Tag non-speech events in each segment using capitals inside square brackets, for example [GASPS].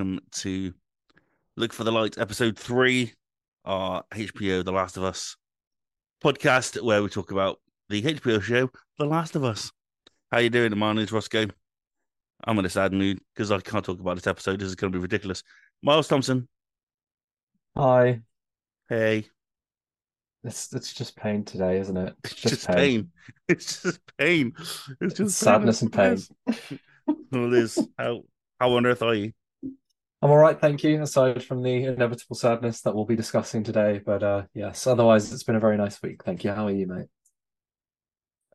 Welcome to Look for the Light, episode three, our HBO The Last of Us podcast, where we talk about the HBO show The Last of Us. How you doing? My name's Rossko. I'm in a sad mood because I can't talk about this episode. This is going to be ridiculous. Miles Thompson. Hi. Hey. It's it's just pain today, isn't it? It's just, pain. [LAUGHS] It's just pain. It's just sadness and pain. Well, it is. How how on earth are you? I'm all right, thank you. Aside from the inevitable sadness that we'll be discussing today, but uh, yes, otherwise it's been a very nice week. Thank you. How are you, mate?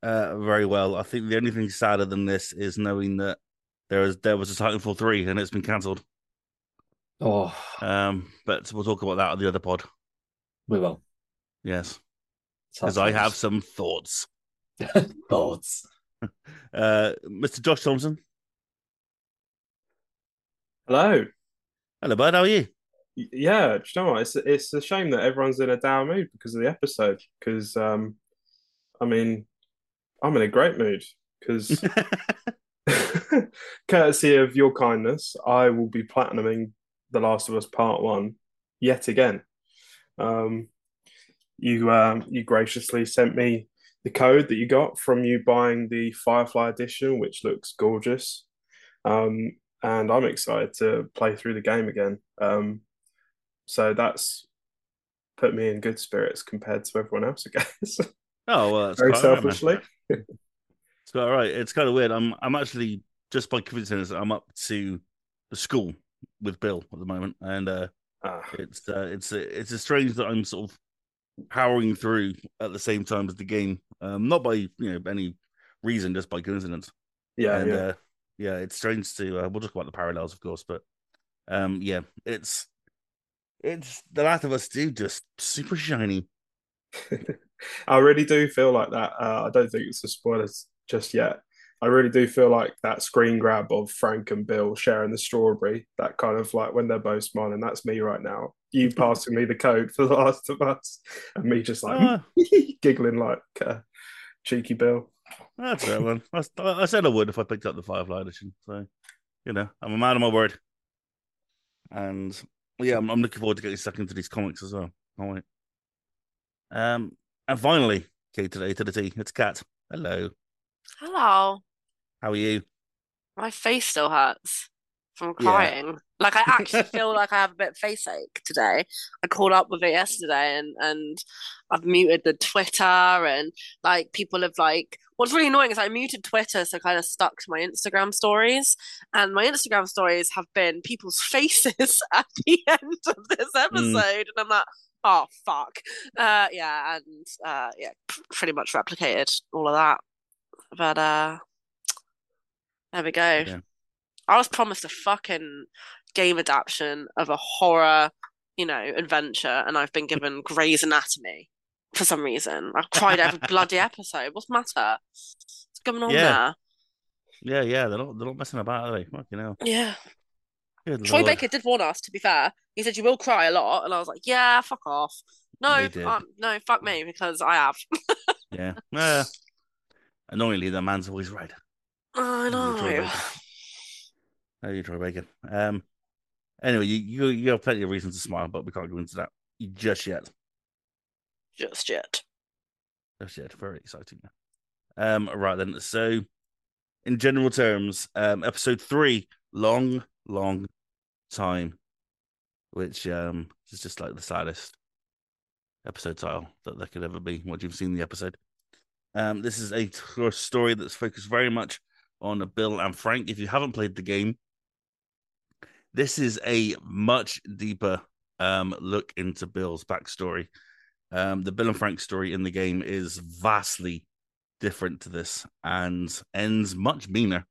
Uh, very well. I think the only thing sadder than this is knowing that there was there was a Titanfall three and it's been cancelled. Oh, Um, but we'll talk about that on the other pod. we will. Yes, because I have some thoughts. [LAUGHS] thoughts. [LAUGHS] Uh, Mr. Josh Thompson. Hello. Hello, bud. How are you? Yeah, do you know what? It's it's a shame that everyone's in a down mood because of the episode. Because um, I mean, I'm in a great mood because [LAUGHS] [LAUGHS] courtesy of your kindness, I will be platinuming The Last of Us Part One yet again. Um, you um you graciously sent me the code that you got from you buying the Firefly edition, which looks gorgeous. Um, and I'm excited to play through the game again. Um, so that's put me in good spirits compared to everyone else, I guess. [LAUGHS] Oh well, that's Very quite all right, man. selfishly. It's quite all right. It's kind of weird. I'm I'm actually just by coincidence I'm up to the school with Bill at the moment, and uh, Ah, it's uh, it's it's a strange that I'm sort of powering through at the same time as the game. Um, not by you know any reason, just by coincidence. yeah, and yeah. uh, yeah, it's strange to. Uh, we'll talk about the parallels, of course, but um, yeah, it's it's The Last of Us do just super shiny. [LAUGHS] I really do feel like that. Uh, I don't think it's a spoiler just yet. I really do feel like that screen grab of Frank and Bill sharing the strawberry, that kind of like when they're both smiling, that's me right now. You [LAUGHS] passing me the code for The Last of Us, and me just like Ah, [LAUGHS] giggling like uh, cheeky Bill. That's right, man. I, I said I would if I picked up the Firefly edition. So, you know, I'm a man of my word. And yeah, I'm, I'm looking forward to getting stuck into these comics as well. All right. Um, and finally, Kate today to the T. It's Kat. Hello. Hello. How are you? My face still hurts from Yeah. crying. Like I actually [LAUGHS] feel like I have a bit of face ache today. I caught up with it yesterday and and I've muted the Twitter and like people have like what's really annoying is I muted Twitter so I kind of stuck to my Instagram stories and my Instagram stories have been people's [LAUGHS] faces at the end of this episode and I'm like oh fuck uh yeah and uh yeah pretty much replicated all of that but uh there we go. Yeah. I was promised a fucking game adaptation of a horror, you know, adventure, and I've been given Grey's Anatomy for some reason. I've cried every [LAUGHS] bloody episode. What's the matter? What's going on Yeah. Yeah, yeah. They're not they're not messing about, are they? Fucking hell. there? Yeah. Good Troy lord. Baker did warn us, to be fair. He said you will cry a lot, and I was like, yeah, fuck off. No, um, no, fuck me, because I have. Yeah. Uh, annoyingly, the man's always right. [LAUGHS] I know. How you, Troy Baker? Um. Anyway, you, you you have plenty of reasons to smile, but we can't go into that just yet. Just yet. Just yet. Very exciting. Um. Right then. So, in general terms, um, episode three, long, long time, which um is just like the saddest episode title that there could ever be. What you've seen in the episode. Um, this is a story that's focused very much on Bill and Frank. If you haven't played the game, this is a much deeper um, look into Bill's backstory. Um, the Bill and Frank story in the game is vastly different to this and ends much meaner.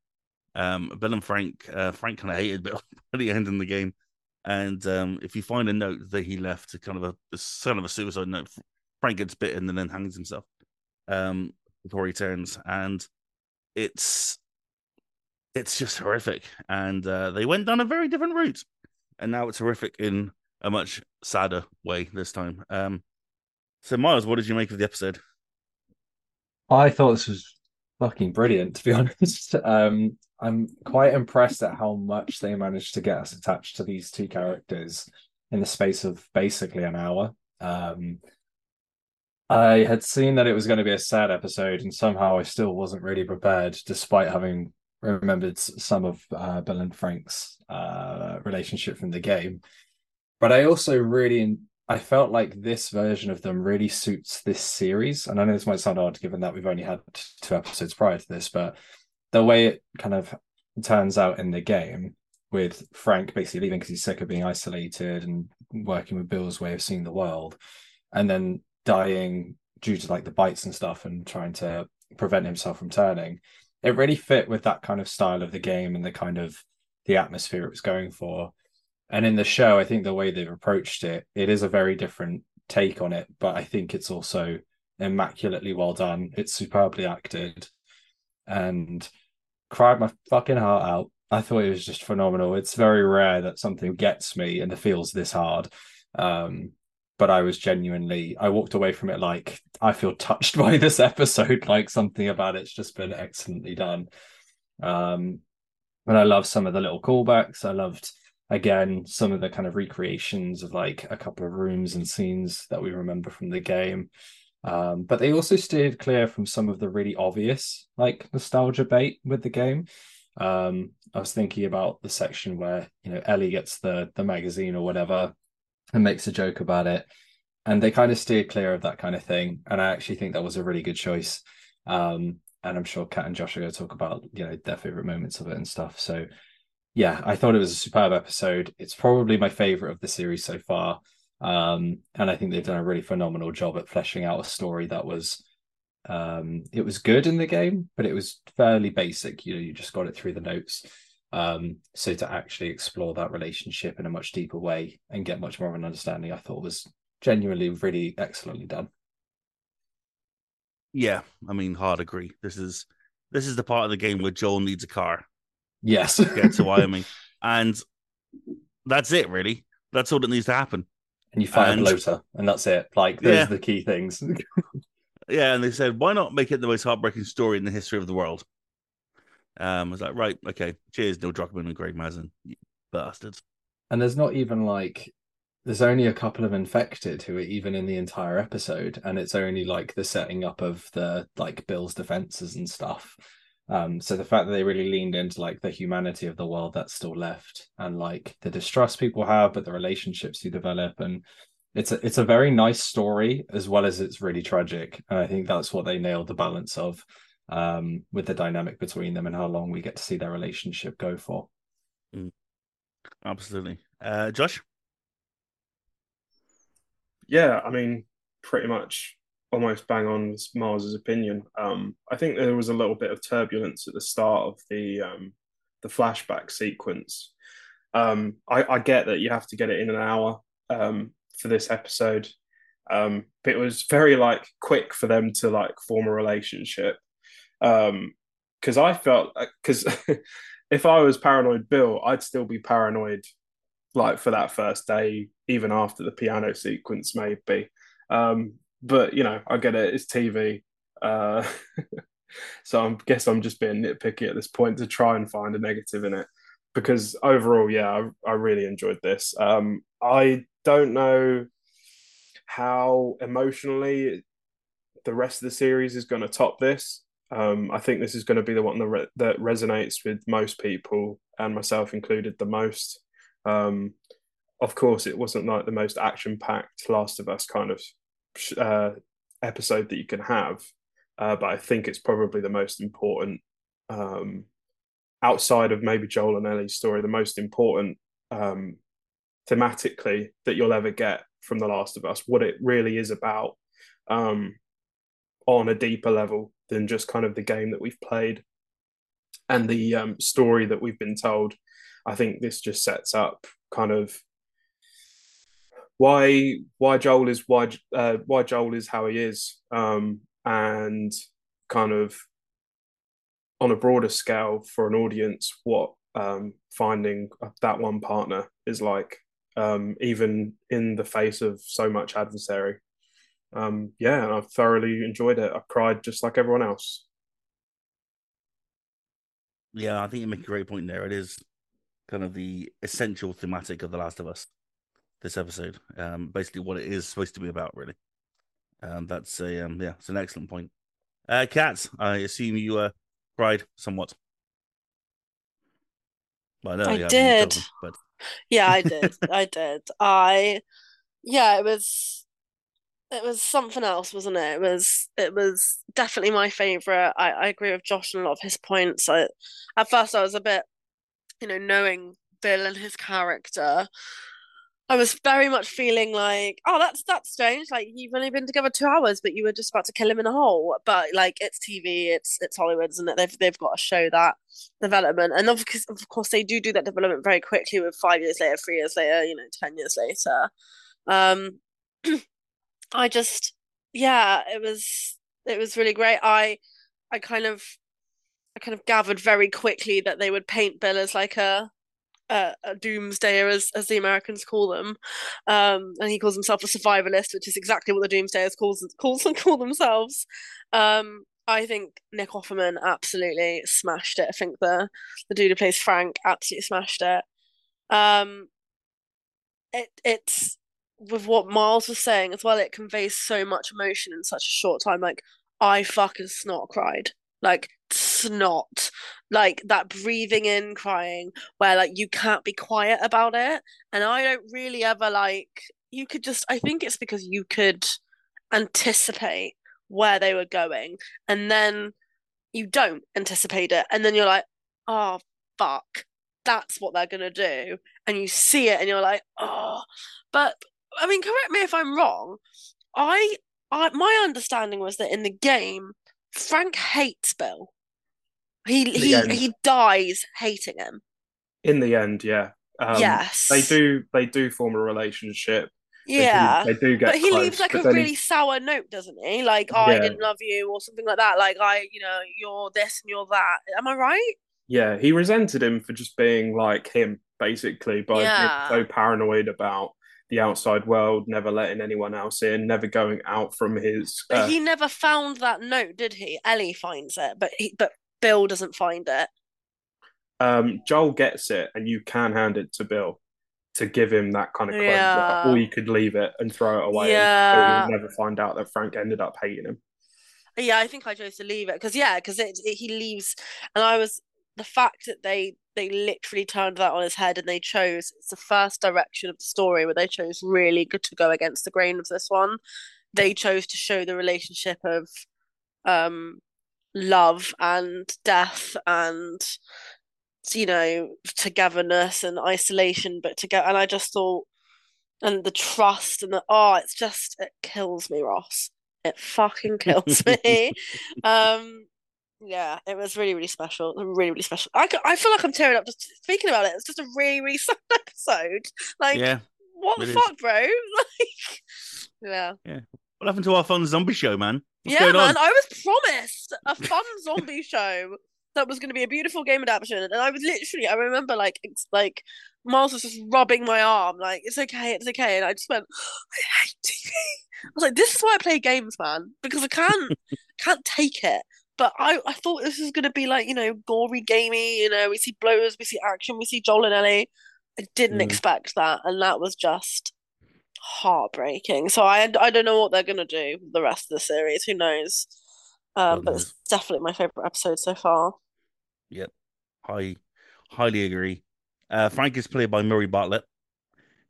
Um, Bill and Frank, uh, Frank kind of hated Bill [LAUGHS] at the end in the game, and um, if you find a note that he left, kind of a kind of a suicide note, Frank gets bitten and then hangs himself um, before he turns, and it's it's just horrific. And uh, they went down a very different route, and now it's horrific in a much sadder way this time. Um, so Miles, what did you make of the episode? I thought this was fucking brilliant, to be [LAUGHS] honest. Um, I'm quite impressed at how much they managed to get us attached to these two characters in the space of basically an hour. Um, I had seen that it was going to be a sad episode, and somehow I still wasn't really prepared, despite having remembered some of uh, Bill and Frank's uh, relationship from the game. But I also really, I felt like this version of them really suits this series. And I know this might sound odd given that we've only had two episodes prior to this, but the way it kind of turns out in the game with Frank basically leaving because he's sick of being isolated and working with Bill's way of seeing the world, and then dying due to like the bites and stuff and trying to prevent himself from turning. It really fit with that kind of style of the game and the kind of the atmosphere it was going for. And in the show, I think the way they've approached it, it is a very different take on it, but I think it's also immaculately well done. It's superbly acted and cried my fucking heart out. I thought it was just phenomenal. It's very rare that something gets me and it feels this hard. Um, but I was genuinely, I walked away from it like I feel touched [LAUGHS] by this episode. Like something about it's just been excellently done. Um, and I love some of the little callbacks. I loved again some of the kind of recreations of like a couple of rooms and scenes that we remember from the game. Um, but they also steered clear from some of the really obvious like nostalgia bait with the game. Um, I was thinking about the section where you know Ellie gets the the magazine or whatever and makes a joke about it, and they kind of steered clear of that kind of thing. And I actually think that was a really good choice. Um, and I'm sure Kat and Josh are going to talk about you know their favorite moments of it and stuff. So yeah, I thought it was a superb episode. It's probably my favorite of the series so far. Um, and I think they've done a really phenomenal job at fleshing out a story that was um, it was good in the game, but it was fairly basic. You know, you just got it through the notes. Um, so to actually explore that relationship in a much deeper way and get much more of an understanding, I thought was genuinely really excellently done. Yeah, I mean, hard agree. This is this is the part of the game where Joel needs a car. Yes, to get to Wyoming, [LAUGHS] and that's it. Really, that's all that needs to happen and you find and, a bloater, and that's it. Like those yeah. are the key things. [LAUGHS] yeah, and they said, why not make it the most heartbreaking story in the history of the world? Um, I was like, right, okay, cheers, Neil Druckmann and Craig Mazin, you bastards. And there's not even like there's only a couple of infected who are even in the entire episode, and it's only like the setting up of the like Bill's defenses and stuff. Um, so the fact that they really leaned into like the humanity of the world that's still left and like the distrust people have, but the relationships you develop and it's a it's a very nice story as well as it's really tragic. And I think that's what they nailed the balance of um with the dynamic between them and how long we get to see their relationship go for. Mm. Absolutely. Uh Josh? Yeah, I mean pretty much almost bang on Miles's opinion. Um, I think there was a little bit of turbulence at the start of the um, the flashback sequence. Um, I, I, get that you have to get it in an hour um, for this episode, um, but it was very like quick for them to like form a relationship. Because um, I felt because [LAUGHS] if I was paranoid Bill, I'd still be paranoid like for that first day, even after the piano sequence, maybe. Um, but you know, I get it. It's TV. Uh, [LAUGHS] so I guess I'm just being nitpicky at this point to try and find a negative in it. Because overall, yeah, I, I really enjoyed this. Um, I don't know how emotionally the rest of the series is going to top this. Um, I think this is going to be the one that, re- that resonates with most people, and myself included, the most. Um, of course, it wasn't like the most action packed Last of Us kind of uh, episode that you can have, uh, but I think it's probably the most important um, outside of maybe Joel and Ellie's story, the most important um, thematically that you'll ever get from The Last of Us. What it really is about um, on a deeper level than just kind of the game that we've played and the um, story that we've been told. I think this just sets up kind of why why Joel is why uh, why Joel is how he is, um, and kind of on a broader scale for an audience what um, finding that one partner is like. um, even in the face of so much adversary. Um, yeah, I've thoroughly enjoyed it. I cried just like everyone else. Yeah, I think you make a great point there. It is kind of the essential thematic of The Last of Us. This episode, um, basically what it is supposed to be about, really. Um, that's a um, yeah, it's an excellent point. Uh, Kat, I assume you uh, cried somewhat. Well, no, I you haven't, did. chosen, but Yeah, I [LAUGHS] did. I did. I yeah, it was it was something else, wasn't it? It was it was definitely my favorite. I, I agree with Josh on a lot of his points. I at first I was a bit, you know, knowing Bill and his character, I was very much feeling like, oh, that's that's strange. Like you've only been together two hours, but you were just about to kill him in a hole. But like it's TV, it's it's Hollywood, isn't it? They've they've got to show that development, and of course, of course, they do do that development very quickly. With five years later, three years later, you know, ten years later. Um, [CLEARS THROAT] I just, yeah, it was it was really great. I I kind of I kind of gathered very quickly that they would paint Bill as like a a, a doomsdayer, as as the Americans call them, um, and he calls himself a survivalist, which is exactly what the doomsdayers calls calls and [LAUGHS] call themselves. Um, I think Nick Offerman absolutely smashed it. I think the the dude who plays Frank absolutely smashed it. Um, it it's with what Miles was saying as well. It conveys so much emotion in such a short time. Like I fucking snot cried. Like snot. Like that breathing in crying where like you can't be quiet about it. And I don't really ever like you could just I think it's because you could anticipate where they were going and then you don't anticipate it and then you're like, oh fuck, that's what they're gonna do. And you see it and you're like, oh but I mean correct me if I'm wrong. I I my understanding was that in the game Frank hates Bill. He he end. he dies hating him. In the end, yeah. Um, yes. They do they do form a relationship. They do- Yeah. They do, get But he close, leaves like a he- really sour note, doesn't he? Like, oh, I didn't love you, or something like that. Like, I, you know, you're this and you're that. Am I right? Yeah, he resented him for just being like him, basically, by Yeah. being so paranoid about the outside world, never letting anyone else in, never going out from his. But uh, he never found that note, did he? Ellie finds it, but he, but Bill doesn't find it. um, Joel gets it, and you can hand it to Bill to give him that kind of closure, Yeah. or you could leave it and throw it away. Yeah. never find out that Frank ended up hating him. Yeah, I think I chose to leave it because yeah, because it, it he leaves, and I was the fact that they they literally turned that on his head and they chose it's the first direction of the story where they chose really good to go against the grain of this one. They chose to show the relationship of um love and death and you know togetherness and isolation, but to together. And I just thought, and the trust and the oh, it's just it kills me, Ross. It fucking kills [LAUGHS] me. um, yeah, it was really, really special. Really, really special. I, I feel like I'm tearing up just speaking about it. It's just a really, really [LAUGHS] sad episode. Like, yeah. what the is. fuck, bro? [LAUGHS] Like, yeah. Yeah. What happened to our fun zombie show, man? What's yeah, man. on? I was promised a fun [LAUGHS] zombie show that was going to be a beautiful game adaptation, and I was literally, I remember like, like Miles was just rubbing my arm, like it's okay, it's okay, and I just went, I hate TV. I was like, this is why I play games, man, because I can't, can't take it. But I, I thought this was going to be like, you know, gory, gamey. You know, we see blows, we see action, we see Joel and Ellie. I didn't Mm. expect that, and that was just heartbreaking. So I I don't know what they're gonna do the rest of the series. Who knows? Um, but it's definitely my favorite episode so far. Yep. I highly agree. Uh, Frank is played by Murray Bartlett.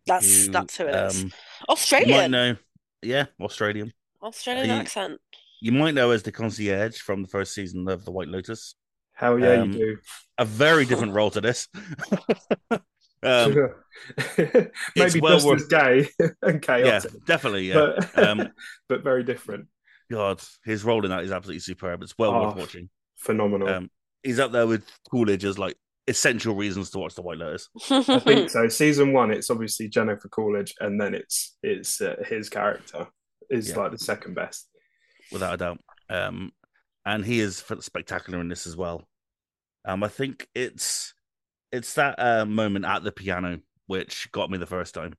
That's who, that's who it is. um, You might Australian, know, yeah, Australian. Australian uh, accent. You might know as the concierge from the first season of The White Lotus. Hell yeah, Um, you do. A very [LAUGHS] different role to this. [LAUGHS] um, [LAUGHS] Maybe well just worth- as gay and chaotic. yeah, definitely. Yeah. but Um, but very different. God, his role in that is absolutely superb. It's well worth Oh, watching. Phenomenal. Um, he's up there with Coolidge as like essential reasons to watch The White Lotus. I think so. Season one, it's obviously Jennifer Coolidge, and then it's it's uh, his character is Yeah. like the second best. Without a doubt. Um, and he is spectacular in this as well. Um, I think it's it's that uh, moment at the piano which got me the first time.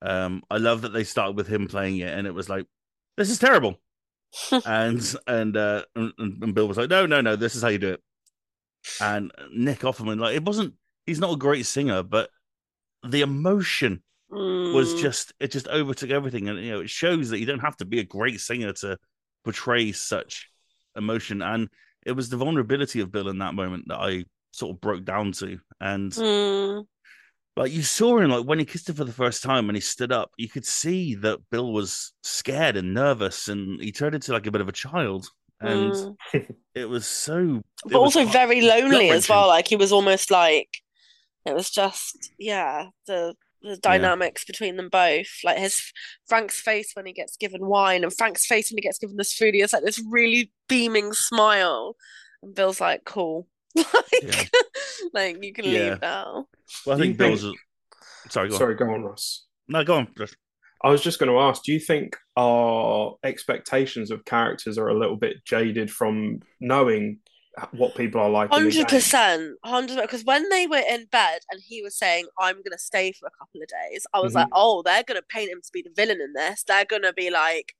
Um, I love that they started with him playing it, and it was like, this is terrible. [LAUGHS] and and uh and, and Bill was like, no, no, no, this is how you do it. And Nick Offerman, like, it wasn't. He's not a great singer, but the emotion was Mm. just it just overtook everything, and you know, it shows that you don't have to be a great singer to portray such emotion. And it was the vulnerability of Bill in that moment that I sort of broke down to, and Mm. like you saw him like when he kissed her for the first time and he stood up you could see that bill was scared and nervous and he turned into like a bit of a child and Mm. [LAUGHS] it was so but was also very lonely as well. Like he was almost like it was just yeah the the dynamics between them both. Like his Frank's face when he gets given wine and Frank's face when he gets given this food. He has like this really beaming smile, and Bill's like, "Cool, [LAUGHS] like, Yeah. [LAUGHS] like you can Yeah. leave now." well i Do you think bill's sorry go on Sorry, go on, Ross. no go on Josh. I was just going to ask, do you think our expectations of characters are a little bit jaded from knowing what people are like? Hundred percent, hundred. Because when they were in bed and he was saying, "I'm gonna stay for a couple of days," I was like, mm-hmm. "Oh, they're gonna paint him to be the villain in this. They're gonna be like,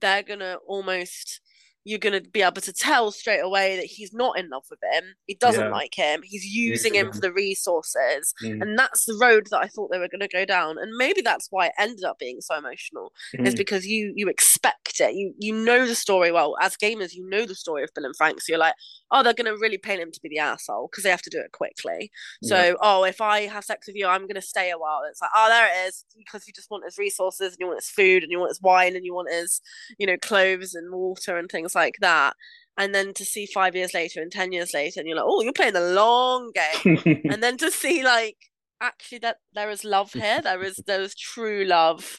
they're gonna almost." You're gonna be able to tell straight away that he's not in love with him. He doesn't Yeah. like him. He's using Using him for the resources, Mm, and that's the road that I thought they were going to go down. And maybe that's why it ended up being so emotional is mm, because you you expect it. You you know the story well. As gamers, you know the story of Bill and Frank. So you're like, oh, they're gonna really paint him to be the asshole because they have to do it quickly. So yeah. oh, if I have sex with you, I'm gonna stay a while. It's like, oh, there it is, because you just want his resources and you want his food and you want his wine and you want his, you know, clothes and water and things like that. And then to see five years later and ten years later, and you're like, oh, you're playing the long game. [LAUGHS] And then to see like actually that there is love here. There is there is true love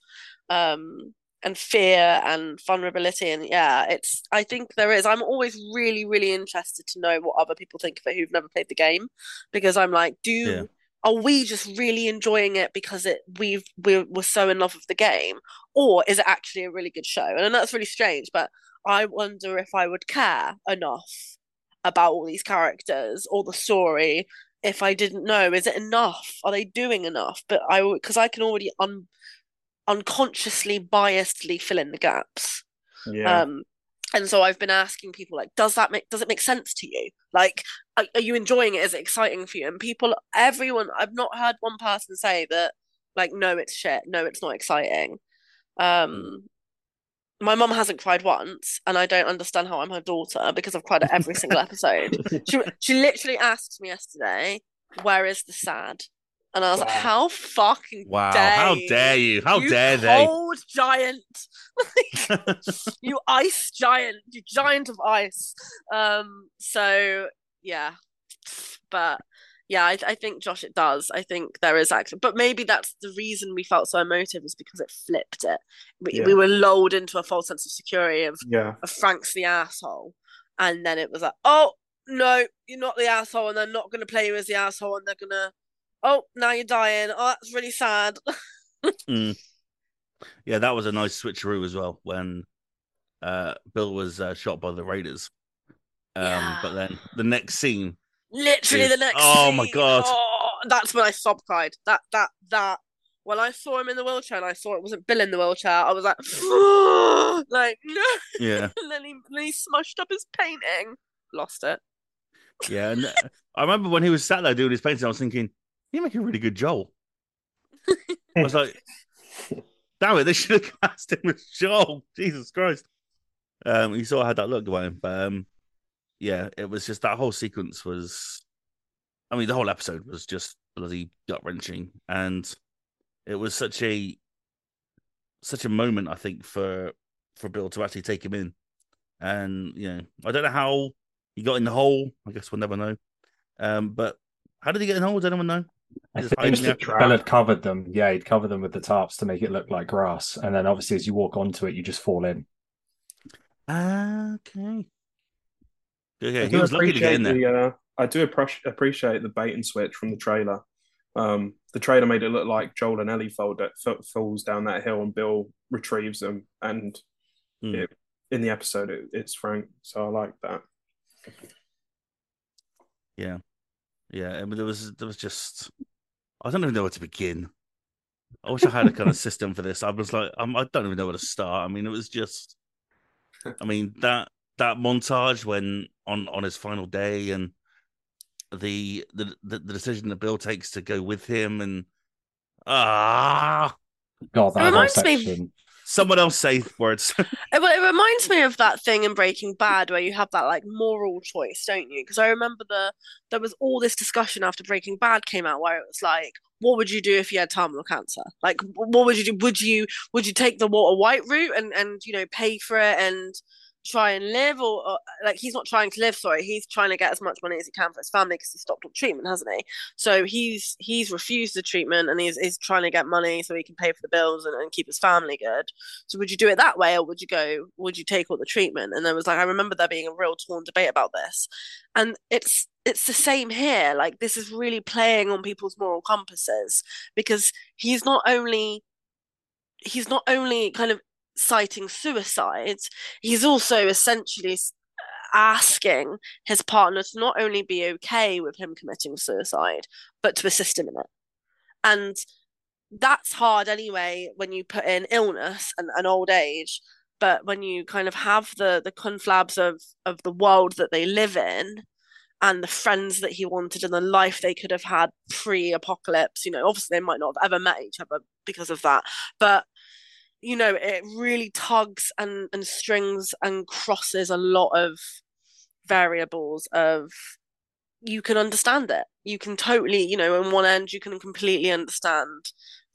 um and fear and vulnerability. And yeah it's i think there is. I'm always really really interested to know what other people think of it who've never played the game. Because i'm like do Yeah. are we just really enjoying it because it we've we're, we're so in love with the game? Or is it actually a really good show? And that's really strange but i wonder if i would care enough about all these characters or the story if I didn't know. Is it enough? Are they doing enough? But I because I can already un unconsciously biasedly fill in the gaps. yeah. Um, and so I've been asking people like, does that make does it make sense to you? Like, are, are you enjoying it? Is it exciting for you? And people, everyone, I've not heard one person say that like, no, it's shit. No, it's not exciting. Um, my mum hasn't cried once, and I don't understand how I'm her daughter because I've cried at every single [LAUGHS] episode. She she literally asked me yesterday, "Where is the sad?" And I was like, "How fucking wow dare how dare you how you dare they cold giant, [LAUGHS] [LAUGHS] you ice giant, you giant of ice." Um. So yeah, but yeah, I, I think Josh, it does. I think there is actually, but maybe that's the reason we felt so emotive is because it flipped it. We, Yeah. we were lulled into a false sense of security of yeah. of Frank's the asshole, and then it was like, oh no, you're not the asshole, and they're not going to play you as the asshole, and they're gonna, oh now you're dying. Oh, that's really sad. [LAUGHS] Mm. yeah that was a nice switcheroo as well when uh bill was uh, shot by the raiders um Yeah. but then the next scene Literally Is- the next. oh my God. Oh, that's when I sob cried. That that that. When I saw him in the wheelchair and I saw it wasn't Bill in the wheelchair, I was like, [GASPS] like [LAUGHS] no. yeah [LAUGHS] And then he, then he smushed up his painting. Lost it. Yeah, and uh, I remember when he was sat there doing his painting, I was thinking, you make a really good Joel. [LAUGHS] I was like, damn it, they should have cast him as Joel. Jesus Christ. Um, he sort of had that look about him, but um, yeah, it was just that whole sequence was, I mean, the whole episode was just bloody gut wrenching, and it was such a such a moment, I think, for for Bill to actually take him in, and you know, I don't know how he got in the hole. I guess we'll never know. Um, but how did he get in the hole? Does anyone know? I think Bill had covered them. Yeah, he'd covered them with the tarps to make it look like grass. And then obviously, as you walk onto it, you just fall in. Okay. I he do was lucky to get in there. appreciate the, uh, I do appre- appreciate the bait and switch from the trailer. Um, the trailer made it look like Joel and Ellie fall, f- falls down that hill and Bill retrieves them, and Hmm. it, in the episode it, it's Frank. So I like that. Yeah, yeah, I mean, there was there was just I don't even know where to begin. I wish I had a kind of [LAUGHS] system for this. I was like, I'm, I don't even know where to start. I mean, it was just, [LAUGHS] I mean that that montage when on on his final day and the the the, the decision that Bill takes to go with him and ah, God, that reminds me- someone else say words. [LAUGHS] It, well, it reminds me of that thing in Breaking Bad where you have that like moral choice, don't you? Because I remember the there was all this discussion after Breaking Bad came out where it was like, what would you do if you had terminal cancer? Like, what would you do? Would you would you take the Walter White route and and you know pay for it and try and live, or, or like he's not trying to live? Sorry, he's trying to get as much money as he can for his family because he stopped all treatment, hasn't he? So he's he's refused the treatment and he's, he's trying to get money so he can pay for the bills and, and keep his family good. So would you do it that way, or would you go? Would you take all the treatment? And there was like, I remember there being a real torn debate about this, and it's it's the same here. Like this is really playing on people's moral compasses because he's not only he's not only kind of citing suicide, he's also essentially asking his partner to not only be okay with him committing suicide, but to assist him in it. And that's hard anyway when you put in illness and, and old age but when you kind of have the the conflabs of of the world that they live in and the friends that he wanted and the life they could have had pre-apocalypse you know obviously they might not have ever met each other because of that but you know it really tugs and and strings and crosses a lot of variables of you can understand it. You can totally you know on one end you can completely understand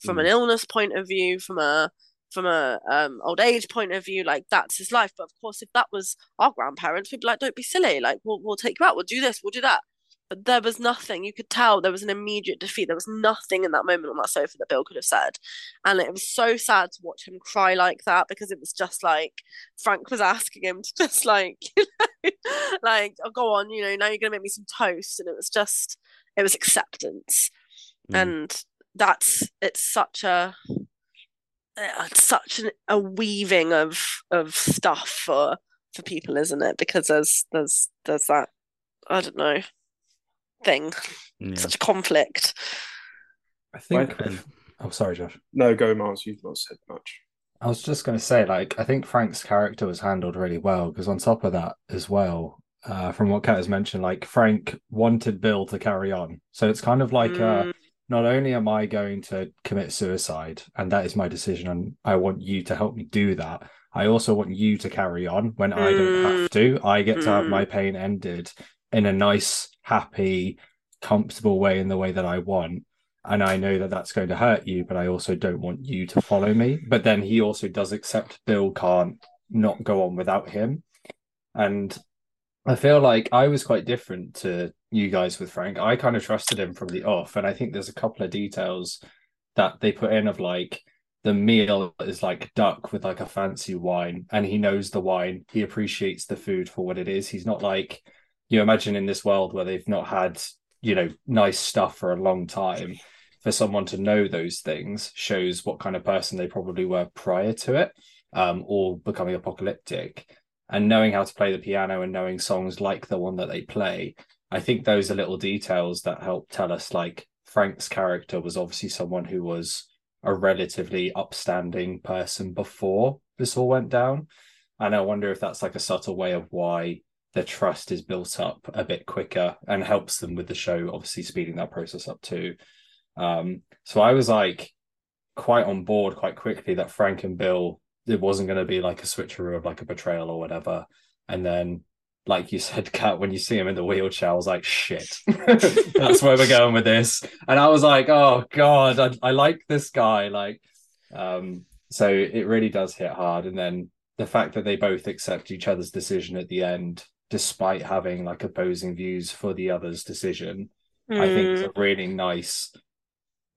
from an illness point of view from a from a um old age point of view like that's his life. But of course if that was our grandparents we'd be like don't be silly. Like we'll, we'll take you out. We'll do this. We'll do that but there was nothing you could tell there was an immediate defeat. There was nothing in that moment on that sofa that bill could have said. And it was so sad to watch him cry like that because it was just like frank was asking him to [LAUGHS] just like you know [LAUGHS] like oh go on you know now you're gonna make me some toast. And it was just it was acceptance. Mm. and that's it's such a uh, it's such an, a weaving of of stuff for for people isn't it? Because there's there's there's that i don't know thing Yeah. such a conflict I think. And- Oh, sorry, Josh. No, go, Miles. You've not said much. I was just going to say, like, I think Frank's character was handled really well because, on top of that, as well, uh, from what Kat has mentioned, like, Frank wanted Bill to carry on. So it's kind of like, uh, Mm, not only am I going to commit suicide, and that is my decision, and I want you to help me do that, I also want you to carry on when I don't have to. I get to have Mm. my pain ended in a nice, happy, comfortable way in the way that I want. And I know that that's going to hurt you, but I also don't want you to follow me. But then he also does accept Bill can't not go on without him. And I feel like I was quite different to you guys with Frank. I kind of trusted him from the off. And I think there's a couple of details that they put in of like the meal is like duck with like a fancy wine, and he knows the wine. He appreciates the food for what it is. He's not like you imagine in this world where they've not had, you know, nice stuff for a long time. For someone to know those things shows what kind of person they probably were prior to it, um, or becoming apocalyptic and knowing how to play the piano and knowing songs like the one that they play i think those are little details that help tell us like frank's character was obviously someone who was a relatively upstanding person before this all went down and i wonder if that's like a subtle way of why the trust is built up a bit quicker and helps them with the show obviously speeding that process up too um so i was like quite on board quite quickly that frank and bill it wasn't going to be like a switcheroo of like a betrayal or whatever. And then, like you [LAUGHS] said, Kat, when you see him in the wheelchair, I was like, shit, [LAUGHS] that's where we're going with this. And I was like, oh god, I, I like this guy. Like, um, so it really does hit hard. And then the fact that they both accept each other's decision at the end, despite having like opposing views for the other's decision, I think is mm, a really nice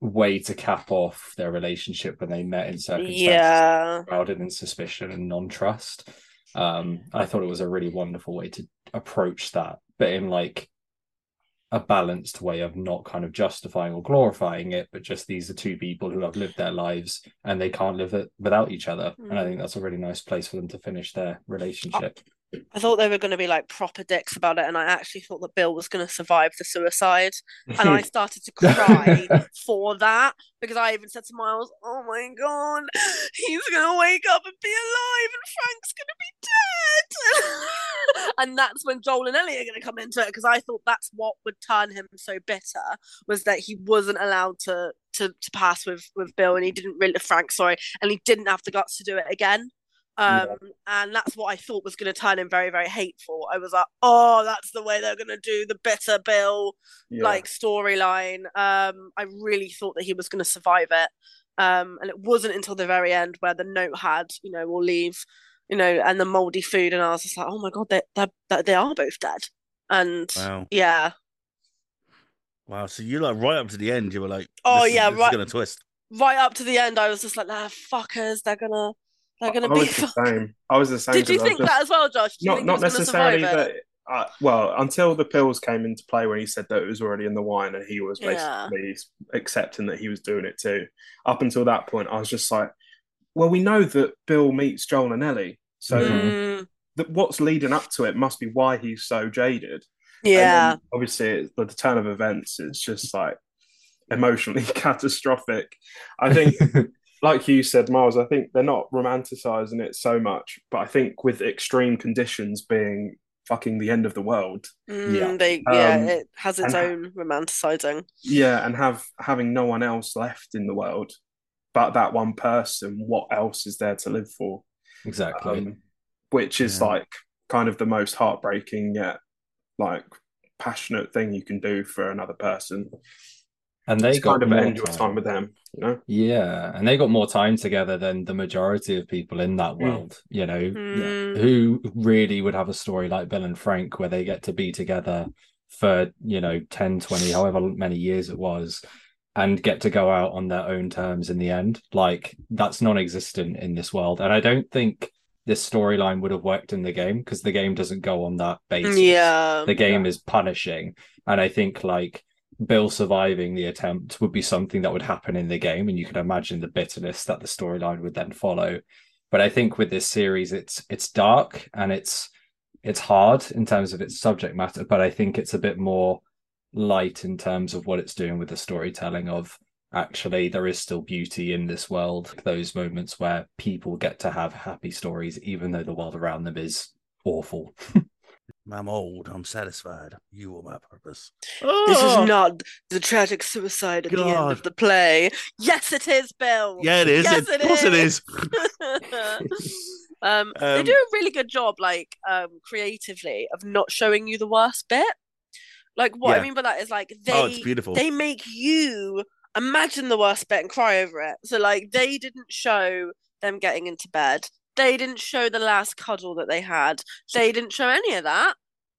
way to cap off their relationship when they met in circumstances yeah shrouded in suspicion and non-trust. Um, I thought it was a really wonderful way to approach that, but in like a balanced way of not kind of justifying or glorifying it, but just these are two people who have lived their lives and they can't live it without each other. And I think that's a really nice place for them to finish their relationship. I thought they were going to be like proper dicks about it, and I actually thought that Bill was going to survive the suicide. And I [LAUGHS] started to cry for that because I even said to Miles, "Oh my god, he's going to wake up and be alive, and Frank's going to be dead." [LAUGHS] and that's when Joel and Ellie are going to come into it because I thought that's what would turn him so bitter was that he wasn't allowed to to, to pass with with Bill, and he didn't really Frank, sorry, and he didn't have the guts to do it again. Um, Yeah. and that's what I thought was going to turn him very, very hateful. I was like, oh, that's the way they're going to do the bitter Bill Yeah. like storyline. Um, I really thought that he was going to survive it. Um, and it wasn't until the very end where the note had, you know, we'll leave, you know, and the moldy food, and I was just like, oh my god, they they they are both dead. And Wow. yeah, Wow. So you like right up to the end, you were like, Oh, this is- yeah, right- gonna twist. right up to the end, I was just like, ah, fuckers, they're gonna they're gonna I be. was the same. I was the same. Did you think just- that as well, Josh? Did you not think not necessarily that. Uh, well, until the pills came into play when he said that it was already in the wine and he was Yeah. basically accepting that he was doing it too. Up until that point, I was just like, well, we know that Bill meets Joel and Ellie, so. Mm, that what's leading up to it must be why he's so jaded. Yeah. then obviously, it's, the turn of events is just like emotionally [LAUGHS] catastrophic. I think [LAUGHS] like you said, Miles, I think they're not romanticizing it so much, but I think with extreme conditions being fucking the end of the world, Mm, Yeah. they yeah, Um, it has its and- own romanticizing. yeah, and have having no one else left in the world but that one person, what else is there to live for? Exactly. Um, which is Yeah. like kind of the most heartbreaking yet like passionate thing you can do for another person. And they It's got kind of more end your time with them, you know? Yeah, and they got more time together than the majority of people in that Mm. world, you know, Mm. who really would have a story like Bill and Frank where they get to be together for, you know, 10, 20, however many years it was, and get to go out on their own terms in the end. Like, that's non existent in this world. And I don't think this storyline would have worked in the game because the game doesn't go on that basis Yeah. the game is punishing and i think like bill surviving the attempt would be something that would happen in the game and you can imagine the bitterness that the storyline would then follow. But i think with this series it's it's dark and it's it's hard in terms of its subject matter but i think it's a bit more light in terms of what it's doing with the storytelling of actually there is still beauty in this world. Those moments where people get to have happy stories even though the world around them is awful [LAUGHS] I'm old. I'm satisfied. You are my purpose. This Oh! is not the tragic suicide at the end of the play. Yes, it is, Bill. Yeah, it is. Yes, It- it of course it is. [LAUGHS] [LAUGHS] um, they Um, do a really good job, like um, creatively, of not showing you the worst bit. Like what I mean by that is like they oh, it's beautiful. they make you imagine the worst bit and cry over it. So like they didn't show them getting into bed. They didn't show the last cuddle that they had. They didn't show any of that.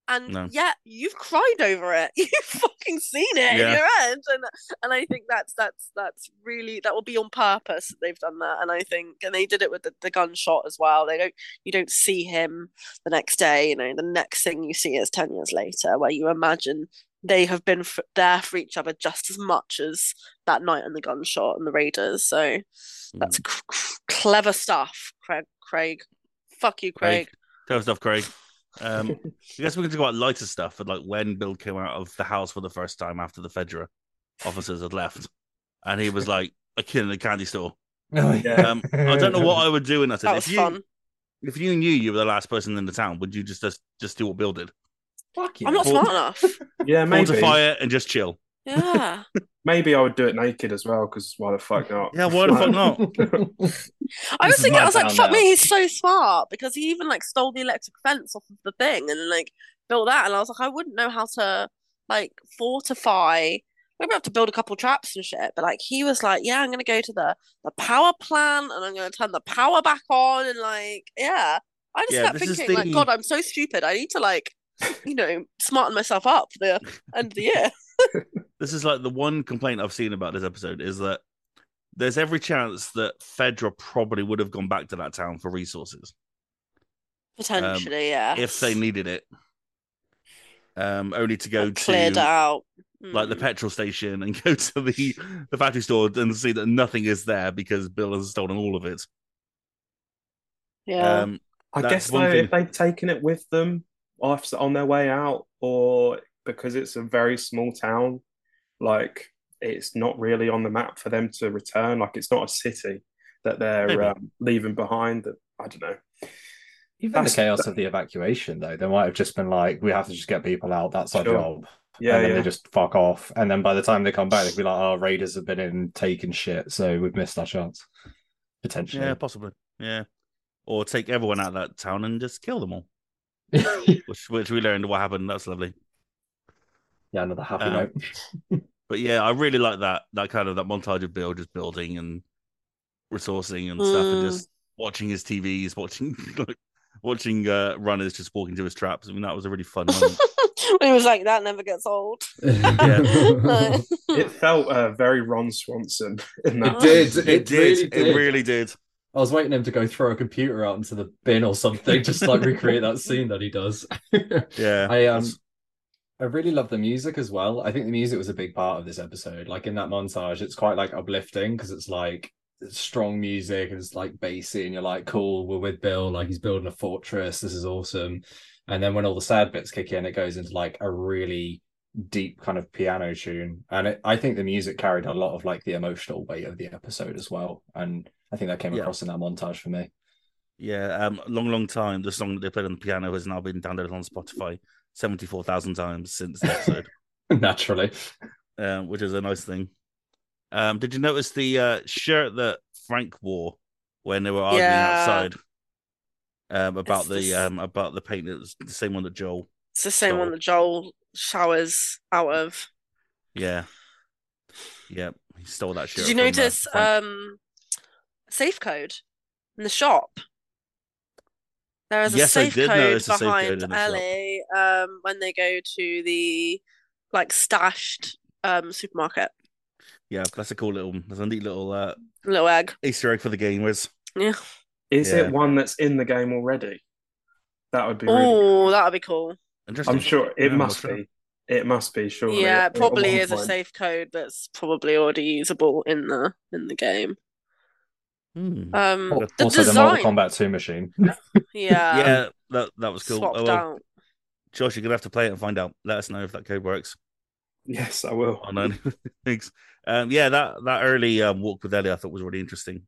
And No. yet you've cried over it. [LAUGHS] You've fucking seen it Yeah. in your head. And and I think that's that's that's really that will be on purpose that they've done that. And I think and they did it with the, the gunshot as well. They don't you don't see him the next day, you know, the next thing you see is ten years later, where you imagine they have been f- there for each other just as much as that night and the gunshot and the raiders. So that's Mm. c- c- clever stuff, Craig. Craig, fuck you, Craig. Craig. Tell stuff, Craig. Um, [LAUGHS] I guess we can talk about lighter stuff, but like when Bill came out of the house for the first time after the Fedra officers had left, and he was like a kid in a candy store. [LAUGHS] Yeah. Um, I don't know what I would do in that. That if you, fun. If you knew you were the last person in the town, would you just just, just do what Bill did? Fuck you. I'm not smart enough. [LAUGHS] Yeah, Hold maybe. a fire and just chill. Yeah. Maybe I would do it naked as well, because why the fuck not? Yeah, why the fuck not? [LAUGHS] I was thinking, I was like, town fuck now. me, he's so smart because he even like stole the electric fence off of the thing and like built that. And I was like, I wouldn't know how to like fortify. Maybe I have to build a couple traps and shit. But like, he was like, yeah, I'm gonna go to the the power plant and I'm gonna turn the power back on and like, yeah. I just Yeah, kept this is thinking, like, God, I'm so stupid. I need to like, you know, smarten myself up for the end of the year. [LAUGHS] [LAUGHS] This is like the one complaint I've seen about this episode is that there's every chance that Fedra probably would have gone back to that town for resources Potentially, yeah. if they needed it. Um, only to go Like, cleared to out. like the Mm. petrol station and [LAUGHS] go to the the factory store and see that nothing is there because Bill has stolen all of it. Yeah. Um, I guess though, thing. if they've taken it with them off on their way out, or because it's a very small town, like it's not really on the map for them to return. Like it's not a city that they're um, leaving behind. That I don't know. Even That's- the chaos of the evacuation, though, they might have just been like, "We have to just get people out. That's our Sure. job." Yeah, and then yeah. they just fuck off. And then by the time they come back, they'd be like, "Oh, raiders have been in and taken shit, so we've missed our chance." Potentially. Yeah, possibly. Yeah. Or take everyone out of that town and just kill them all. [LAUGHS] Which which we learned what happened. That's lovely. Yeah, another happy Um, note. [LAUGHS] But yeah, I really like that that kind of that montage of Bill just building and resourcing and stuff and Mm. just watching his TVs, watching [LAUGHS] like watching uh runners just walking to his traps. I mean that was a really fun moment. [LAUGHS] when he was like, that never gets old. [LAUGHS] It No. felt uh, very Ron Swanson in that. It did. it, It did. really It really did. I was waiting him to go throw a computer out into the bin or something, just like recreate that scene that he does. Yeah. I um That's- I really love the music as well. I think the music was a big part of this episode. Like in that montage, it's quite like uplifting because it's like it's strong music and it's like bassy, and you're like, cool, we're with Bill, like he's building a fortress. This is awesome. And then when all the sad bits kick in, it goes into like a really deep kind of piano tune. And it, I think the music carried a lot of like the emotional weight of the episode as well. And I think that came Yeah. across in that montage for me. Yeah, um, long, long time. The song that they played on the piano has now been downloaded on Spotify seventy-four thousand times since the episode, [LAUGHS] Naturally. um, which is a nice thing. Um, did you notice the uh, shirt that Frank wore when they were arguing Yeah. outside? Um, about It's the this- um, about the paint. It was the same one that Joel. It's the same So- one that Joel showers out of. Yeah, yeah, he stole that shirt. Did you uh, notice um safe code in the shop? There is a Yes, I safe did code notice a safe code behind in. Ellie um when they go to the like stashed um supermarket. yeah, that's a cool little. That's a neat little uh, Little egg. Easter egg for the gamers. Yeah. Is Yeah. it one that's in the game already? That would be really. Oh, that would be cool. I'm sure it I'm must sure. be. It must be surely. yeah, it probably at one is a safe code that's probably already usable in the in the game. Hmm. Um, Al- the also, the Mortal design, Kombat 2 machine. [LAUGHS] yeah, yeah, that that was cool. swapped Oh, well, out. Josh, you're gonna have to play it and find out. Let us know if that code works. Yes, I will. on any [LAUGHS] things. Um, yeah, that that early um, walk with Ellie I thought was really interesting.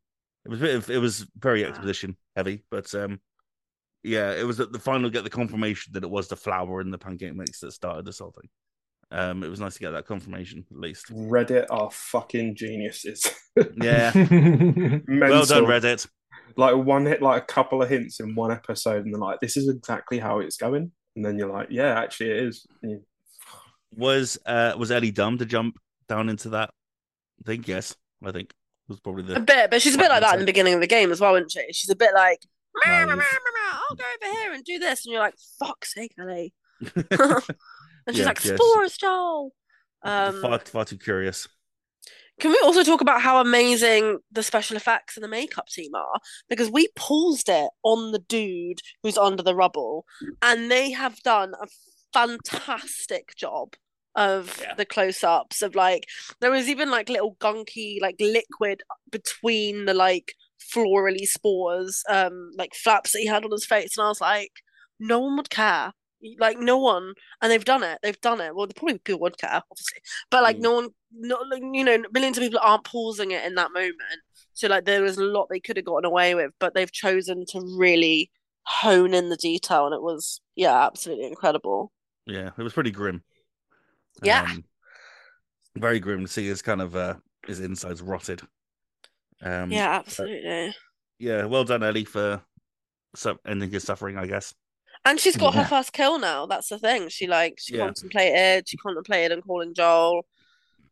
It was a bit of, it was very exposition heavy, but um, yeah, it was at the final get the confirmation that it was the flour in the pancake mix that started this whole thing. Um, it was nice to get that confirmation at least. Reddit are fucking geniuses. [LAUGHS] Yeah, [LAUGHS] well done, Reddit. Like one hit, like a couple of hints in one episode, and they're like, "This is exactly how it's going." And then you're like, "Yeah, actually, it is." Yeah. Was uh was Ellie dumb to jump down into that thing? Yes, I think it was probably A bit, but she's a bit like that in the beginning of the game as well, isn't she? She's a bit like, "Meow, meow, meow, Naive. meow, meow, I'll go over here and do this, and you're like, "Fuck's sake, Ellie!" [LAUGHS] and she's Yeah, like. "Spores, Joel." Um, far far too curious. Can we also talk about how amazing the special effects and the makeup team are? Because we paused it on the dude who's under the rubble, and they have done a fantastic job of Yeah. the close-ups of like there was even like little gunky like liquid between the like florally spores um like flaps that he had on his face and I was like no one would care like no one and they've done it they've done it well probably people would care obviously but like Mm. no one no like, you know millions of people aren't pausing it in that moment so like there was a lot they could have gotten away with but they've chosen to really hone in the detail and it was yeah absolutely incredible Yeah, it was pretty grim. Yeah. Um, very grim to see his kind of uh his insides rotted. Um yeah absolutely yeah, well done, Ellie, for su- ending his suffering, I guess. And she's got Yeah. her first kill now that's the thing she like she Yeah. contemplated she contemplated and calling Joel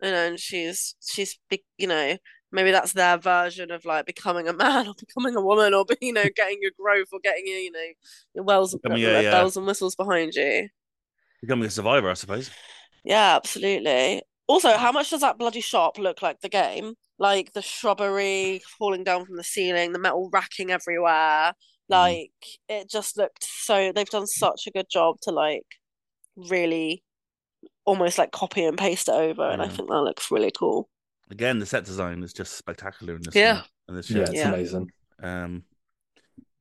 you know and she's she's you know maybe that's their version of like becoming a [LAUGHS] man or becoming a woman or you know getting your growth or getting your you know your wells Becoming a, uh, bells and whistles behind you Becoming a survivor, I suppose. Yeah, absolutely. Also, how much does that bloody shop look like the game? Like the shrubbery falling down from the ceiling, the metal racking everywhere. Like it just looked so they've done such a good job to like really almost like copy and paste it over, and I think that looks really cool. Again, the set design is just spectacular in this. Yeah. in this Yeah, it's Yeah. amazing. Um,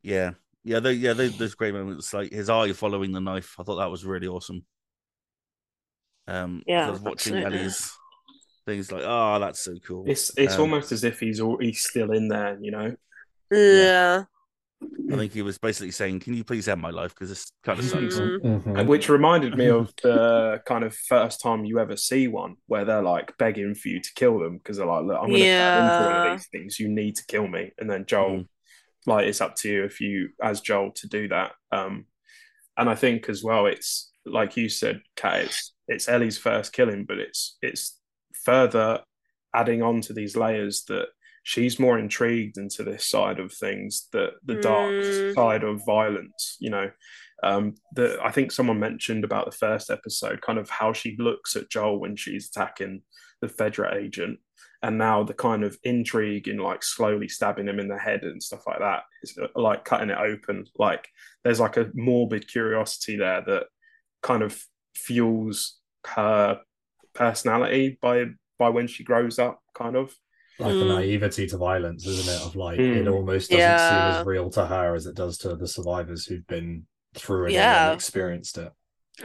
yeah, yeah, they, yeah, they, there's great moments like his eye following the knife. I thought that was really awesome. Um, Yeah, I was watching absolutely. Ellie's things like, oh, that's so cool. It's it's Um, almost as if he's all, he's still in there, you know. Yeah. I think he was basically saying, "Can you please end my life because this kind of sucks." Mm. Mhm. Which reminded me of the [LAUGHS] kind of first time you ever see one where they're like begging for you to kill them because they're like, "Look, I'm going to turn into one Yeah. of these things. You need to kill me." And then Joel, Mhm. like, it's up to you if you, as Joel, to do that. Um, and I think as well, it's like you said, Kat. It's it's Ellie's first killing, but it's it's further adding on to these layers that she's more intrigued into this side of things, that the dark Mm. side of violence. You know, um, that I think someone mentioned about the first episode, kind of how she looks at Joel when she's attacking the Fedra agent, and now the kind of intrigue in like slowly stabbing him in the head and stuff like that is like cutting it open. Like there's like a morbid curiosity there that kind of fuels her personality by by when she grows up, kind of. Like a Mm. naivety to violence, isn't it? Of like Mm. it almost doesn't Yeah. seem as real to her as it does to the survivors who've been through it Yeah. and experienced it.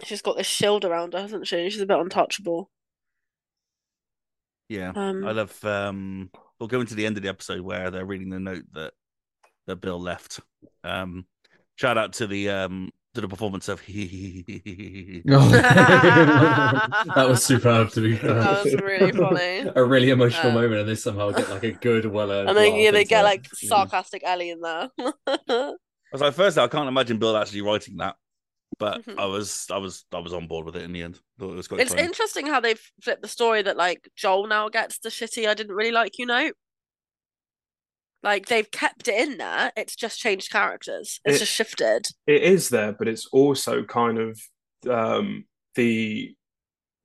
She's got this shield around her, hasn't she? She's a bit untouchable. Yeah, Um, I love. Um, we'll go into the end of the episode where they're reading the note that that Bill left. Um, shout out to the um to the performance of that was superb to be fair. [LAUGHS] That was really funny. a really emotional Uh, moment, and they somehow get like a good, well earned. [LAUGHS] and then yeah, they get like sarcastic Ellie in there. [LAUGHS] I was like, first, I can't imagine Bill actually writing that, but Mhm. I was, I was, I was on board with it in the end. Thought it was quite it's funny. interesting how they've flipped the story that like Joel now gets the shitty I didn't really like you note. Like they've kept it in there, it's just changed characters. It's It- just shifted. it is there, but it's also kind of um, the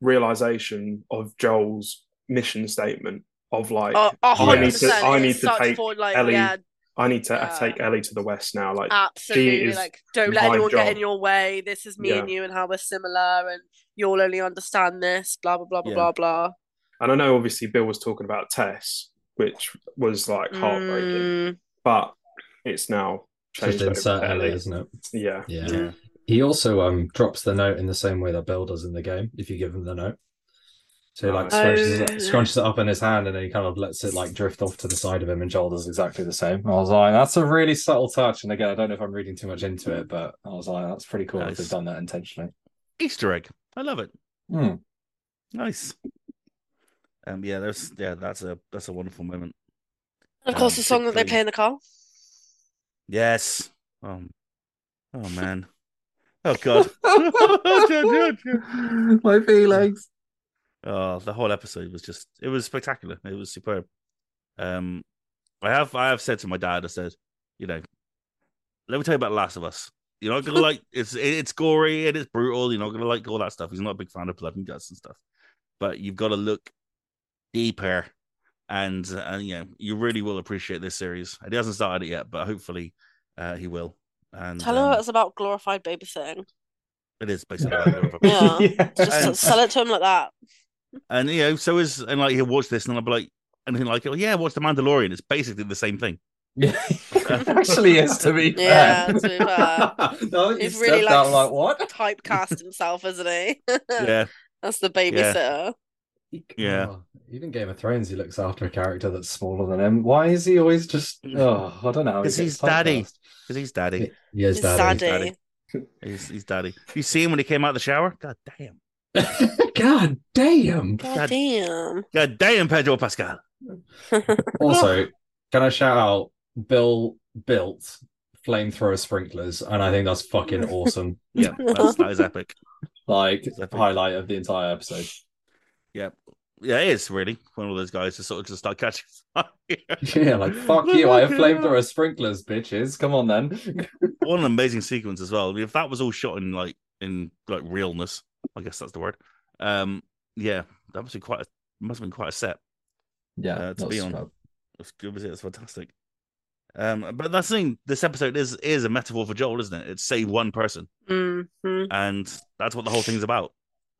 realization of Joel's mission statement of like, Oh, I need to- I need to take like, Ellie yeah, I need to Yeah. take Ellie to the west now. Like, absolutely. Like, don't let anyone get in your way. This is me and you and how we're similar, and you'll only understand this. Blah blah blah blah Yeah. blah blah. and I know obviously Bill was talking about Tess, which was like heartbreaking, Mm, but it's now changed. just over insert Ellie, Ellie. isn't it? Yeah, Yeah. Yeah. He also um drops the note in the same way that Bill does in the game. If you give him the note, so he like Oh. scrunches, Oh. it, scrunches it up in his hand, and then he kind of lets it like drift off to the side of him. And Joel does exactly the same. I was like, that's a really subtle touch. And again, I don't know if I'm reading too much into it, but I was like, that's pretty cool if Nice. they've done that intentionally. Easter egg. I love it. Hmm. Nice. Um, yeah, there's, yeah, that's a, that's a wonderful moment. And of course, Um, the song that they play in the car. Yes. Um, oh [LAUGHS] man. Oh god. [LAUGHS] [LAUGHS] My feelings. Oh, the whole episode was just it was spectacular. It was superb. Um I have I have said to my dad, I said, you know, let me tell you about The Last of Us. You're not gonna like it's it's gory and it's brutal, you're not gonna like all that stuff. He's not a big fan of blood and guts and stuff. But you've got to look deeper and and you know, you really will appreciate this series. And he hasn't started it yet, but hopefully uh he will. And Tell her um, it's about glorified babysitting. it is [LAUGHS] basically about Glorified Yeah. Just And- sell it to him like that. And you know, so is and like he'll watch this and I'll be like, anything like, oh yeah, watch the Mandalorian. It's basically the same thing. Yeah, [LAUGHS] it actually is to be fair. Yeah, to be fair. [LAUGHS] no, He's He's really, really like, that, like what? Typecast himself, isn't he? Yeah, That's the babysitter. Yeah. Oh, even Game of Thrones, he looks after a character that's smaller than him. Why is he always just? Mm. Oh, I don't know. how he 'Cause he's daddy. typecast. because he's daddy. He is His daddy. daddy. daddy. He's he's daddy. You see him when he came out of the shower? God damn. [LAUGHS] God damn. God God- damn. God damn, Pedro Pascal. [LAUGHS] Also, can I shout out Bill built flamethrower sprinklers, and I think that's fucking [LAUGHS] awesome. Yeah, that's, that is epic. Like It's epic. highlight of the entire episode. Yeah, yeah, it is really one of those guys to sort of just start catching. [LAUGHS] fire. Yeah, like fuck you. I have flamethrower sprinklers, bitches. Come on then. [LAUGHS] what an amazing sequence as well. I mean, if that was all shot in like in like realness, I guess that's the word. Um, yeah, that must be quite. A, must have been quite a set. Yeah, Uh, to be on. superb. That's good. Was it? That's fantastic. Um, but that's the thing. This episode is is a metaphor for Joel, isn't it? It's save one person, hmm and that's what the whole thing's about.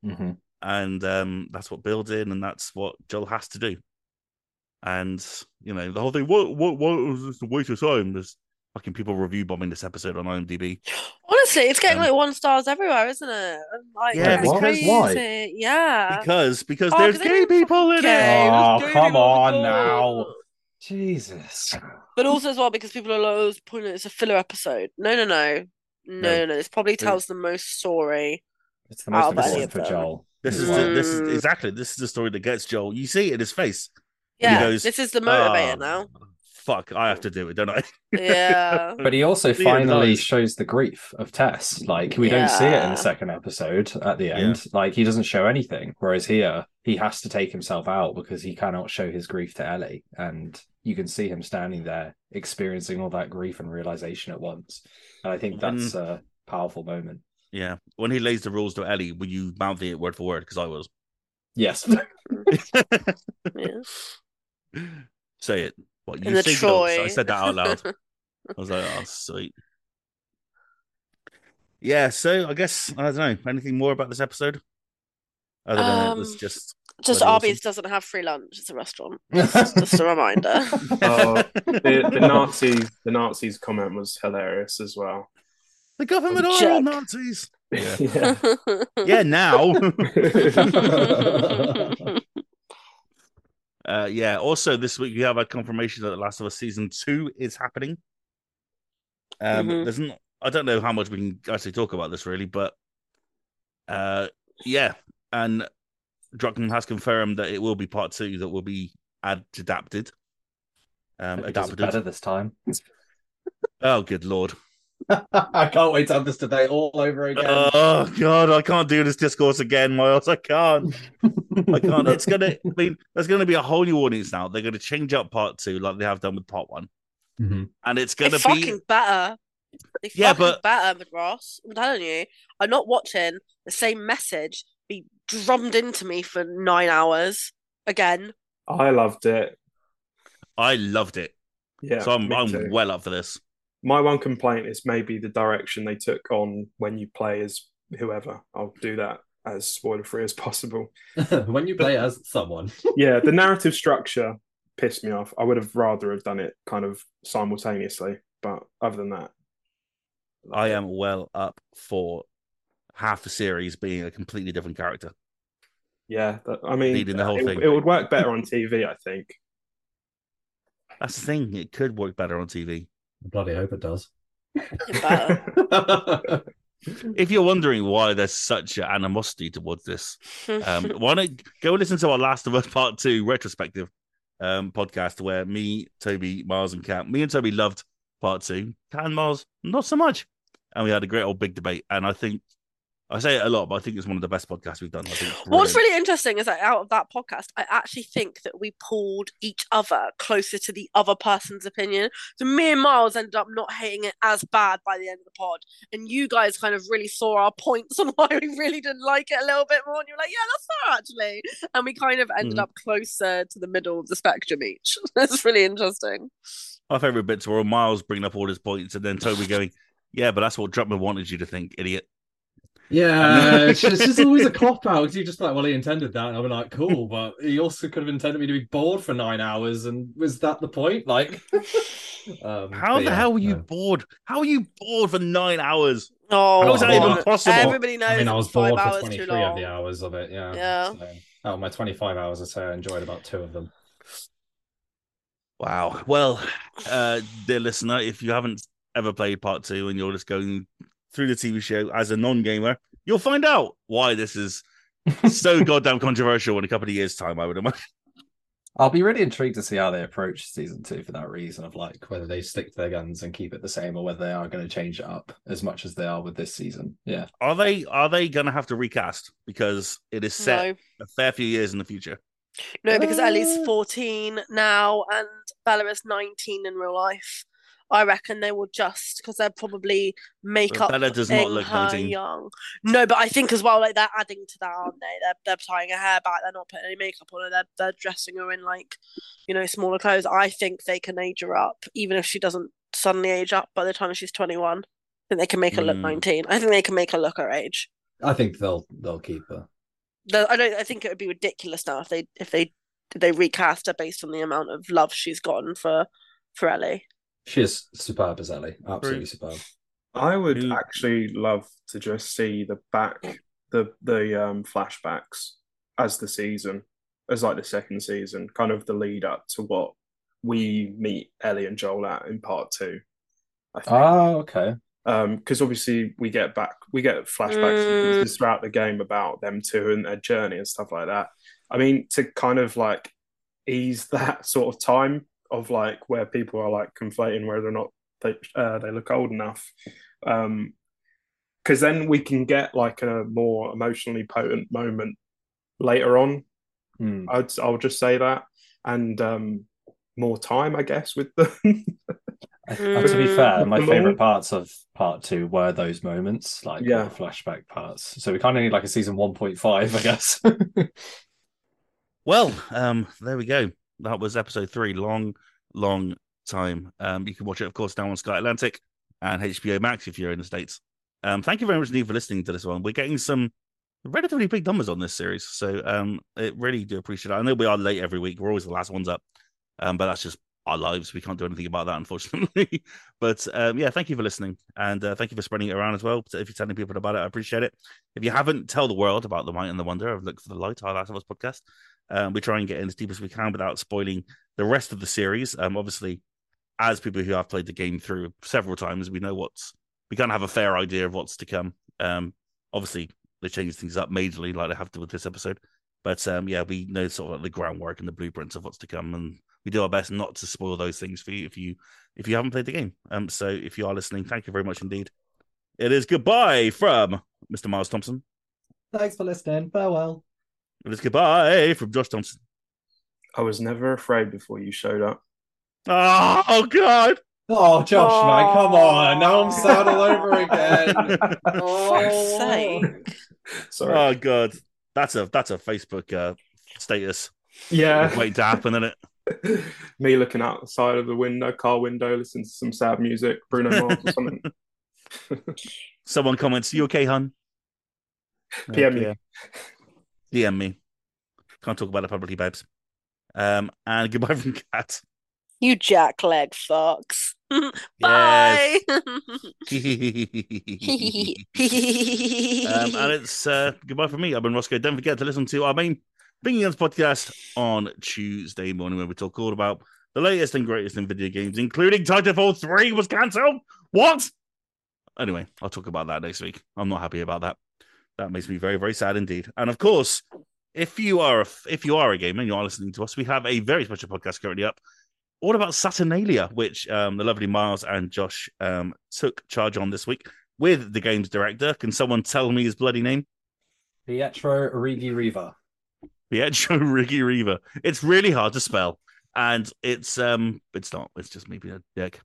Mhm. And um, that's what Bill did, and that's what Joel has to do. And you know the whole thing. What what what was this a waste of time? This fucking people review bombing this episode on IMDb. Honestly, it's getting Um, like one stars everywhere, isn't it? Like, Yeah, it's because- crazy. why? Yeah. Because because Oh, there's 'cause they gay people in care. it. Oh, There's gay come on now. Jesus. But also as well because people are like, oh, it's pointless, it's a filler episode. No, no, no. No, No. no, no. This probably tells the most story. It's the most Out of any important of for them. Joel. This is the, this is Mm. exactly this is the story that gets Joel. You see it in his face. When he Yeah, goes, this is the motivator "Oh, now. Fuck, I have to do it, don't I? Yeah. [LAUGHS] But he also See it in finally shows the grief of Tess. Like we don't see it in the second episode at the end. Like he doesn't show anything. Whereas here, he has to take himself out because he cannot show his grief to Ellie. And you can see him standing there experiencing all that grief and realization at once. And I think When- that's a powerful moment. Yeah. When he lays the rules to Ellie, will you mouth it word for word? Because I was. Yes. yeah. [LAUGHS] [LAUGHS] Say it. What you In say? Troy. I said that out loud. [LAUGHS] I was like, oh, sweet. Yeah, so I guess I don't know anything more about this episode, other than it was Um, just Just Bloody Arby's doesn't have free lunch. It's a restaurant. Just a reminder. Oh, the, the Nazi the Nazis comment was hilarious as well. The government are all Nazis. Yeah, Yeah. [LAUGHS] [LAUGHS] yeah. Now, [LAUGHS] uh, yeah. Also, this week we have a confirmation that The Last of Us season two is happening. Um, Mhm. there's not. I don't know how much we can actually talk about this really, but uh, yeah, and Druckmann has confirmed that it will be part two that will be ad- adapted. Um, He does it adapted. better this time. Oh, good lord! [LAUGHS] I can't wait to have this debate all over again. Oh god, I can't do this discourse again, Miles. I can't. I can't. It's gonna. I [LAUGHS] mean, there's gonna be a whole new audience now. They're gonna change up part two, like they have done with part one, Mhm. and it's gonna be. fucking better. They Yeah, but- better, but Ross. I'm telling you, I'm not watching the same message be drummed into me for nine hours again. I loved it. I loved it, Yeah, so I'm I'm too. well up for this. My one complaint is maybe the direction they took on when you play as whoever. I'll do that as spoiler free as possible. [LAUGHS] when you play as someone. [LAUGHS] Yeah, the narrative structure pissed me off. I would have rather have done it kind of simultaneously, but other than that, I am well up for half the series being a completely different character. Yeah, that, I mean, Leading the whole it, thing. it would work better on TV, I think. That's the thing; it could work better on TV. I bloody hope it does. If you're wondering why there's such animosity towards this, um, [LAUGHS] why don't go listen to our Last of Us Part Two retrospective um, podcast where me, Toby, Miles, and Kat, me and Toby loved Part Two. Kat and Miles, not so much, and we had a great old big debate. And I think I say it a lot, but I think it's one of the best podcasts we've done. I think it's What's really interesting is that out of that podcast, I actually think that we pulled each other closer to the other person's opinion. So me and Miles ended up not hating it as bad by the end of the pod, and you guys kind of really saw our points on [LAUGHS] why we really didn't like it a little bit more. And you were like, yeah, that's fair actually, and we kind of ended Mhm. up closer to the middle of the spectrum each. [LAUGHS] That's really interesting. My favorite bits were Miles bringing up all his points, and then Toby going, "Yeah, but that's what Druckmann wanted you to think, idiot." Yeah, it's just, it's always a cop out because you're just like, well, he intended that, and I'm like, cool, but he also could have intended me to be bored for nine hours, and was that the point? Like, [LAUGHS] um, How the yeah, hell were you no. board? How are you bored for nine hours? Oh, How is that well, even possible? everybody knows I mean, I was bored for 23 of the hours of it. Yeah, Yeah. So, out of my 25 hours, I'd say I enjoyed about two of them. Wow. Well, uh, dear listener, if you haven't ever played part two and you're just going through the TV show as a non-gamer, you'll find out why this is so [LAUGHS] goddamn controversial in a couple of years' time. I would imagine. I'll be really intrigued to see how they approach season two for that reason of like Whether they stick to their guns and keep it the same, or whether they are going to change it up as much as they are with this season. Yeah. Are they are they going to have to recast because it is set No. a fair few years in the future? No, because Ellie's Uh. 14 now and Bella is 19 in real life. I reckon they will just because they'll probably make But up Bella does not look her 19. young. No, but I think as well, like they're adding to that, aren't they? They're they're tying her hair back. They're not putting any makeup on her. They're they're dressing her in like, you know, smaller clothes. I think they can age her up, even if she doesn't suddenly age up by the time she's 21. I think they can make her look Mm. 19. I think they can make her look her age. I think they'll they'll keep her. I don't. I think it would be ridiculous now if they if they they recast her based on the amount of love she's gotten for for Ellie. She is superb as Ellie. Absolutely superb. I would Who- actually love to just see the back, the the um, flashbacks as the season, as like the second season, kind of the lead up to what we meet Ellie and Joel at in part two. I think. Ah, okay. um because obviously we get back we get flashbacks Mm. throughout the game about them two and their journey and stuff like that i mean to kind of like ease [LAUGHS] that sort of time of like where people are like conflating whether or not they uh, they look old enough um because then we can get like a more emotionally potent moment later on Hmm. i'd i'll just say that and um more time i guess with them Uh, [LAUGHS] to be fair, my Mm. favorite parts of part two were those moments, like Yeah. flashback parts. So we kind of need like a season 1.5, I guess. [LAUGHS] Well, um, there we go. That was episode three. Long, long time. Um, you can watch it, of course, now on Sky Atlantic and HBO Max if you're in the States. Um, thank you very much indeed for listening to this one. We're getting some relatively big numbers on this series, so um, it really do appreciate it. I know we are late every week. We're always the last ones up, um, but that's just our lives. We can't do anything about that, unfortunately. [LAUGHS] but um, yeah, thank you for listening, and uh, thank you for spreading it around as well. If you're telling people about it, I appreciate it. If you haven't, tell the world about the Might and the Wonder of Look for the Light, our Last of Us podcast. Um, we try and get in as deep as we can without spoiling the rest of the series. Um, obviously, as people who have played the game through several times, we know what's we kind of have a fair idea of what's to come. Um, obviously, they change things up majorly, like they have to with this episode. But um, yeah, we know sort of like the groundwork and the blueprints of what's to come, and we do our best not to spoil those things for you if you if you haven't played the game. Um, so if you are listening, thank you very much indeed. It is goodbye from Mr. Miles Thompson. Thanks for listening. Farewell. It is goodbye from Josh Thompson. i was never afraid before you showed up Oh, oh God! Oh, Josh, man, come on. Now I'm sad all over again. [LAUGHS] Oh, sake. [LAUGHS] sorry Oh God, that's a that's a Facebook uh, status yeah waiting to happen, isn't it? [LAUGHS] me looking outside of the window, car window, listening to some sad music, Bruno Mars or something. Someone comments, "You okay, hun?" PM me. Yeah. DM me. Can't talk about it publicly, babes. Um, and goodbye from [LAUGHS] Kat. You jackleg fox. [LAUGHS] Bye. [LAUGHS] um, and it's uh, goodbye from me. I've been Rossko. Don't forget to listen to our main Guns podcast on Tuesday morning, where we talk all about the latest and greatest in video games, including Titanfall 3 was cancelled. What? Anyway, I'll talk about that next week. I'm not happy about that. That makes me very, very sad indeed. And of course, if you are a, if you are a gamer and you are listening to us, we have a very special podcast currently up all about Saturnalia, which um, the lovely Miles and Josh um, took charge on this week with the game's director. Can someone tell me his bloody name? Pietro Righi Riva. Pietro [LAUGHS] Riggy Riva. It's really hard to spell, and it's um, it's not. It's just me being a dick.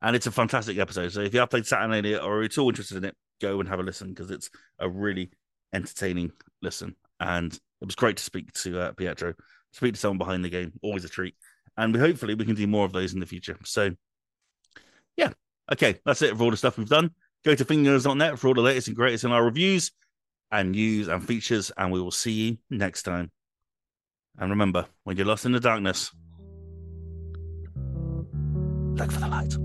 And it's a fantastic episode. So if you have played Saturnalia or are at all interested in it, go and have a listen because it's a really entertaining listen. And it was great to speak to uh, Pietro, speak to someone behind the game. Always a treat. And we hopefully we can do more of those in the future. So yeah, okay, that's it for all the stuff we've done. Go to fingers.net for all the latest and greatest in our reviews and news and features, and we will see you next time. And remember, when you're lost in the darkness, look for the light.